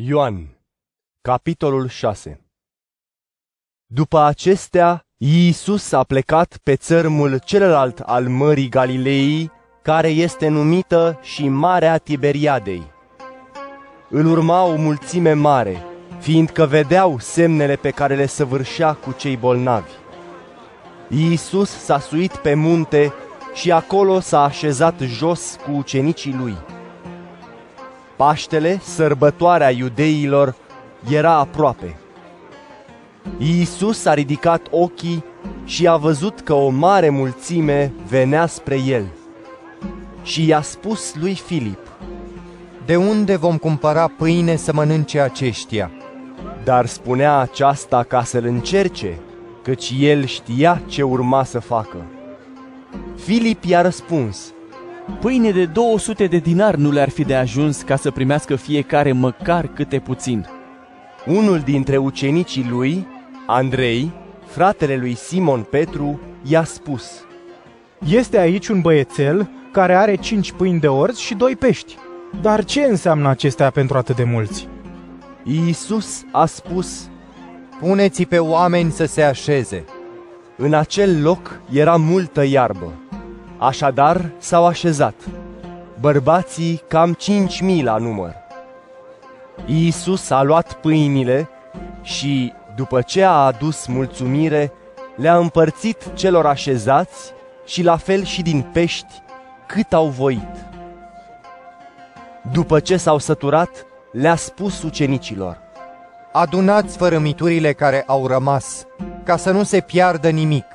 Ioan, capitolul 6 După acestea, Iisus a plecat pe țărmul celălalt al Mării Galilei, care este numită și Marea Tiberiadei. Îl urma o mulțime mare, fiindcă vedeau semnele pe care le săvârșea cu cei bolnavi. Iisus s-a suit pe munte și acolo s-a așezat jos cu ucenicii lui. Paștele, sărbătoarea iudeilor, era aproape. Iisus a ridicat ochii și a văzut că o mare mulțime venea spre el. Și i-a spus lui Filip, De unde vom cumpăra pâine să mănânce aceștia? dar spunea aceasta ca să-l încerce, căci el știa ce urma să facă. Filip i-a răspuns, Pâine de 200 de dinari nu le-ar fi de ajuns ca să primească fiecare măcar câte puțin. unul dintre ucenicii lui, Andrei, fratele lui Simon Petru, i-a spus, Este aici un băiețel care are cinci pâini de orz și doi pești. Dar ce înseamnă acestea pentru atât de mulți? Iisus a spus, Puneți pe oameni să se așeze. În acel loc era multă iarbă. Așadar s-au așezat. Bărbații cam cinci mii la număr. Iisus a luat pâinile și, după ce a adus mulțumire, le-a împărțit celor așezați și la fel și din pești, cât au voit. După ce s-au săturat, le-a spus ucenicilor, Adunați fărâmiturile care au rămas, ca să nu se piardă nimic.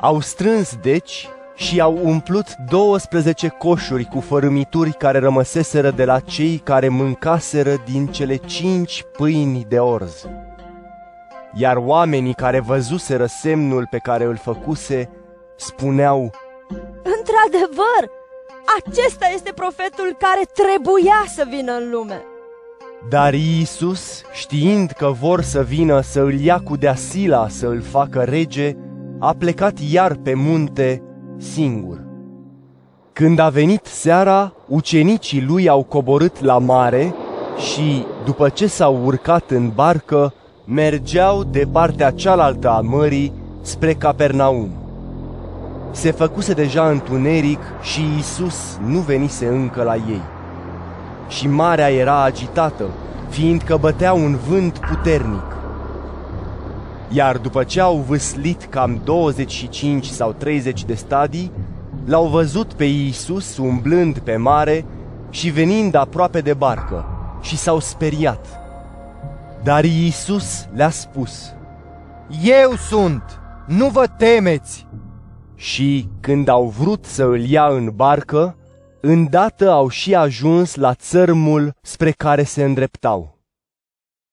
Au strâns deci și au umplut 12 coșuri cu fărâmituri care rămăseseră de la cei care mâncaseră din cele cinci pâini de orz. Iar oamenii care văzuseră semnul pe care îl făcuse, spuneau, Într-adevăr, acesta este profetul care trebuia să vină în lume. dar Iisus, știind că vor să vină să îl ia cu deasila să îl facă rege, a plecat iar pe munte singur. Când a venit seara, ucenicii lui au coborât la mare și, după ce s-au urcat în barcă, mergeau de partea cealaltă a mării spre Capernaum. Se făcuse deja întuneric și Iisus nu venise încă la ei. Și marea era agitată, fiindcă bătea un vânt puternic. Iar după ce au vâslit cam 25 sau 30 de stadii, l-au văzut pe Iisus umblând pe mare și venind aproape de barcă și s-au speriat. Dar Iisus le-a spus Eu sunt! Nu vă temeți! și, când au vrut să îl ia în barcă, îndată au și ajuns la țărmul spre care se îndreptau.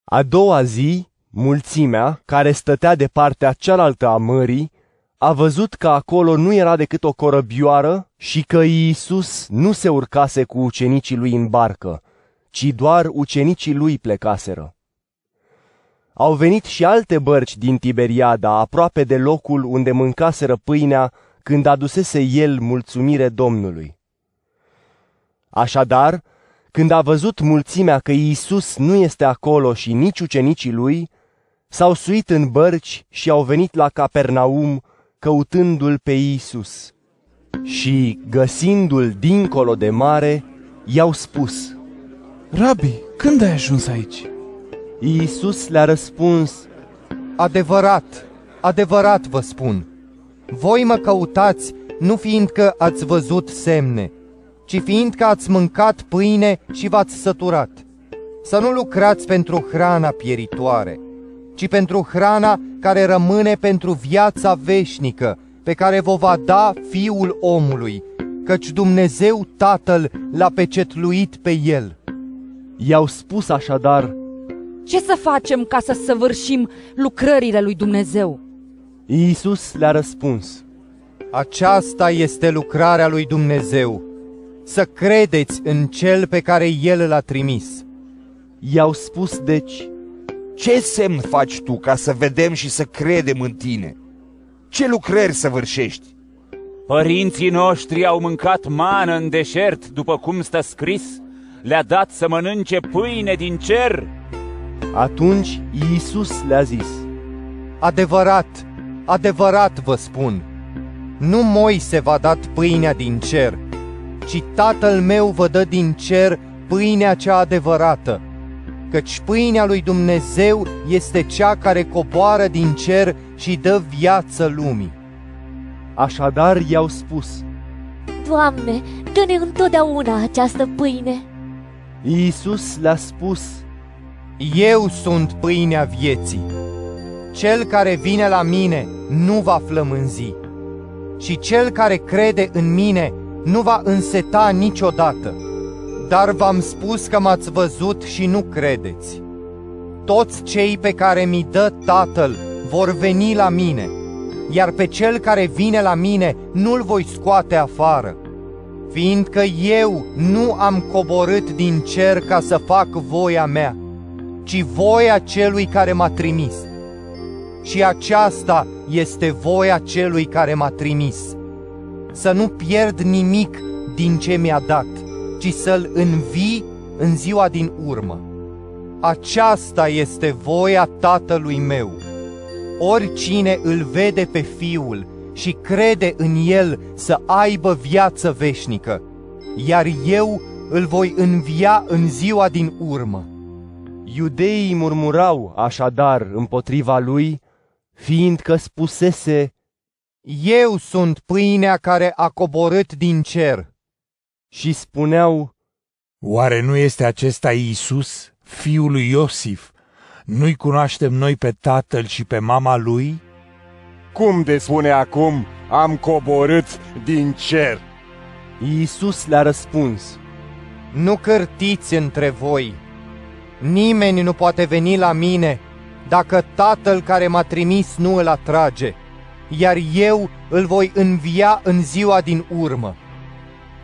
A doua zi, mulțimea, care stătea de partea cealaltă a mării, a văzut că acolo nu era decât o corăbioară și că Iisus nu se urcase cu ucenicii lui în barcă, ci doar ucenicii lui plecaseră. Au venit și alte bărci din Tiberiada, aproape de locul unde mâncaseră pâinea când adusese el mulțumire Domnului. Așadar, când a văzut mulțimea că Iisus nu este acolo și nici ucenicii lui, s-au suit în bărci și au venit la Capernaum căutându-l pe Iisus. Și, găsindu-l dincolo de mare, i-au spus, Rabi, când ai ajuns aici? Iisus le-a răspuns, Adevărat, adevărat vă spun. Voi mă căutați nu fiindcă ați văzut semne, ci fiindcă ați mâncat pâine și v-ați săturat. Să nu lucrați pentru hrana pieritoare, ci pentru hrana care rămâne pentru viața veșnică, pe care vă va da Fiul omului, căci Dumnezeu Tatăl l-a pecetluit pe el. i-au spus așadar, Ce să facem ca să săvârșim lucrările lui Dumnezeu? Iisus le-a răspuns, Aceasta este lucrarea lui Dumnezeu, să credeți în Cel pe care El l-a trimis. i-au spus deci, Ce semn faci tu ca să vedem și să credem în tine? Ce lucrări săvârșești? Părinții noștri au mâncat mană în deșert, după cum stă scris, le-a dat să mănânce pâine din cer? Atunci Iisus le-a zis, Adevărat, adevărat vă spun, nu Moise v-a dat pâinea din cer, ci Tatăl meu vă dă din cer pâinea cea adevărată, căci pâinea lui Dumnezeu este cea care coboară din cer și dă viață lumii. Așadar i-au spus, Doamne, dă-ne întotdeauna această pâine. Iisus le-a spus, Eu sunt pâinea vieții. Cel care vine la mine nu va flămânzi și cel care crede în mine nu va înseta niciodată. Dar v-am spus că m-ați văzut și nu credeți. Toți cei pe care mi dă Tatăl vor veni la mine, iar pe cel care vine la mine nu-l voi scoate afară, fiindcă eu nu am coborât din cer ca să fac voia mea, ci voia celui care m-a trimis. Și aceasta este voia celui care m-a trimis, să nu pierd nimic din ce mi-a dat, ci să-l învii în ziua din urmă. Aceasta este voia Tatălui meu. Oricine îl vede pe Fiul și crede în El să aibă viață veșnică, iar eu îl voi învia în ziua din urmă. Iudeii murmurau așadar împotriva lui, fiindcă spusese, Eu sunt pâinea care a coborât din cer. Și spuneau, Oare nu este acesta Iisus, fiul lui Iosif? Nu-i cunoaștem noi pe tatăl și pe mama lui? Cum de spune acum, am coborât din cer? Iisus le-a răspuns, Nu cârtiți între voi. Nimeni nu poate veni la mine dacă Tatăl care m-a trimis nu îl atrage, iar eu îl voi învia în ziua din urmă.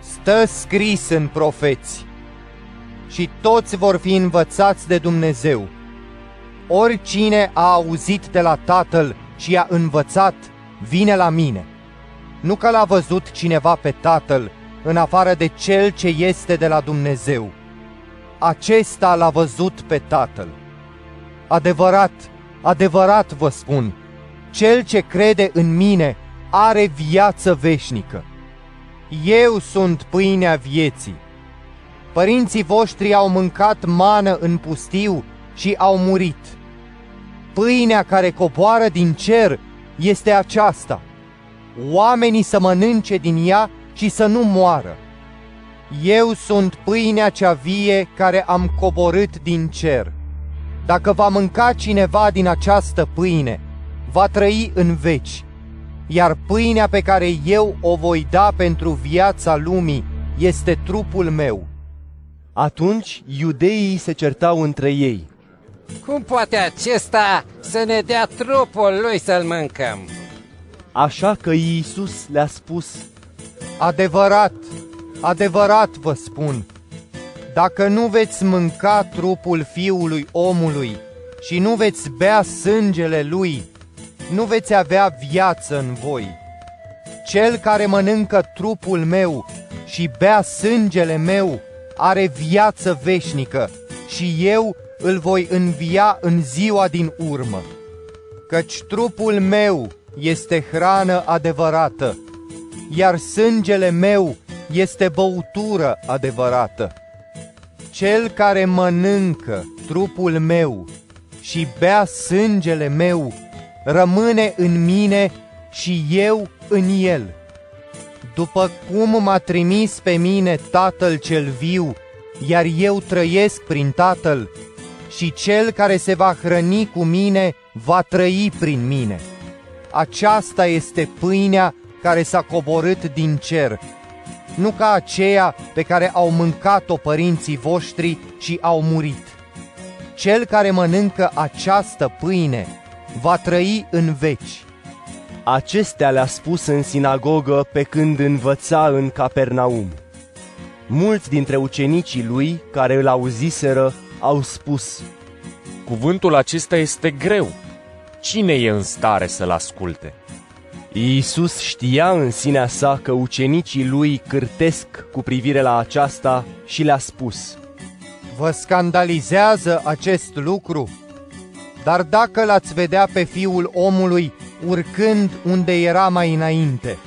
Stă scris în profeți și toți vor fi învățați de Dumnezeu. Oricine a auzit de la Tatăl și a învățat, vine la mine. Nu că l-a văzut cineva pe Tatăl, în afară de cel ce este de la Dumnezeu. Acesta l-a văzut pe Tatăl. Adevărat, adevărat vă spun, cel ce crede în mine are viață veșnică. Eu sunt pâinea vieții. Părinții voștri au mâncat mană în pustiu și au murit. Pâinea care coboară din cer este aceasta. Oamenii să mănânce din ea și să nu moară. Eu sunt pâinea cea vie care am coborât din cer. Dacă va mânca cineva din această pâine, va trăi în veci, iar pâinea pe care eu o voi da pentru viața lumii este trupul meu. Atunci iudeii se certau între ei. Cum poate acesta să ne dea trupul lui să-l mâncăm? Așa că Iisus le-a spus, Adevărat, adevărat vă spun, dacă nu veți mânca trupul fiului omului și nu veți bea sângele lui, nu veți avea viață în voi. Cel care mănâncă trupul meu și bea sângele meu are viață veșnică și eu îl voi învia în ziua din urmă. Căci trupul meu este hrană adevărată, iar sângele meu este băutură adevărată. Cel care mănâncă trupul meu și bea sângele meu rămâne în mine și eu în el. După cum m-a trimis pe mine Tatăl cel viu, iar eu trăiesc prin Tatăl, și cel care se va hrăni cu mine va trăi prin mine. Aceasta este pâinea care s-a coborât din cer, nu ca aceea pe care au mâncat-o părinții voștri și au murit. Cel care mănâncă această pâine va trăi în veci. Acestea le-a spus în sinagogă pe când învăța în Capernaum. Mulți dintre ucenicii lui, care îl auziseră, au spus, Cuvântul acesta este greu. Cine e în stare să-l asculte? Iisus știa în sinea sa că ucenicii lui cârtesc cu privire la aceasta și le-a spus, Vă scandalizează acest lucru? Dar dacă l-ați vedea pe fiul omului urcând unde era mai înainte,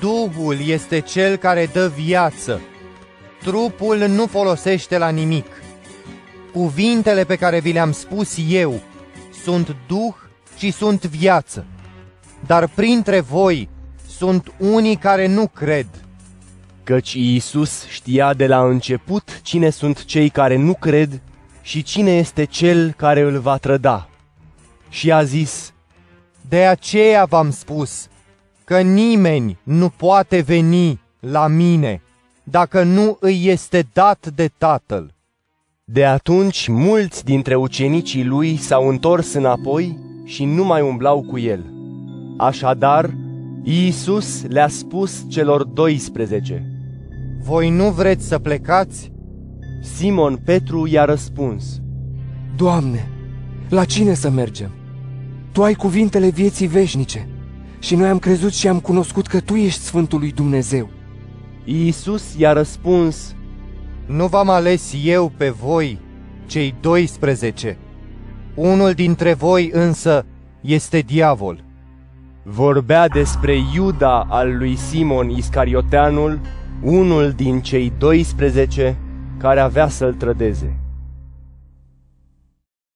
Duhul este cel care dă viață, trupul nu folosește la nimic. Cuvintele pe care vi le-am spus eu sunt Duh și sunt viață. Dar printre voi sunt unii care nu cred. Căci Iisus știa de la început cine sunt cei care nu cred și cine este cel care îl va trăda. Și a zis, De aceea v-am spus că nimeni nu poate veni la mine dacă nu îi este dat de Tatăl. De atunci mulți dintre ucenicii lui s-au întors înapoi și nu mai umblau cu el. Așadar, Iisus le-a spus celor 12. Voi nu vreți să plecați? Simon Petru i-a răspuns. Doamne, la cine să mergem? Tu ai cuvintele vieții veșnice și noi am crezut și am cunoscut că Tu ești Sfântul lui Dumnezeu. Iisus i-a răspuns, Nu v-am ales eu pe voi, cei 12. Unul dintre voi însă este diavol. Vorbea despre Iuda al lui Simon Iscarioteanul, unul din cei 12 care avea să-l trădeze.